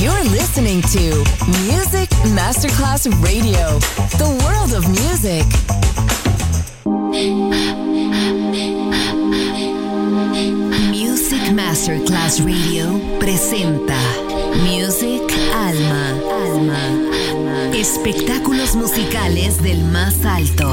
You're listening to Music Masterclass Radio, the world of music. Music Masterclass Radio presenta Music Alma. Alma. Espectáculos musicales del más alto.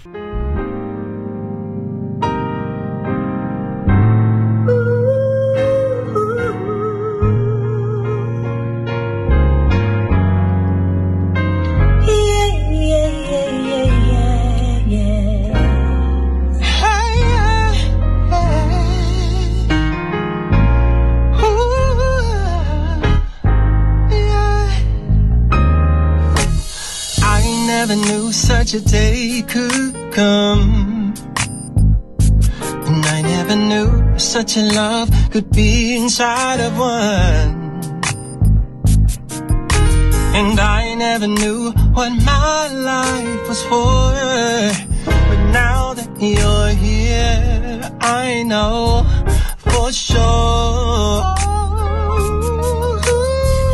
Such a day could come. And I never knew such a love could be inside of one. And I never knew what my life was for. But now that you're here, I know for sure.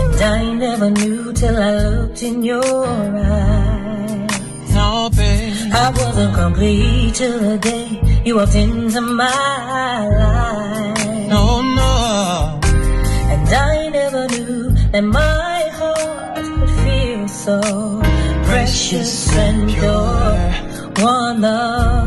And I never knew till I looked in your eyes. I wasn't complete till the day you walked into my life. No, no. And I never knew that my heart could feel so precious and pure. One love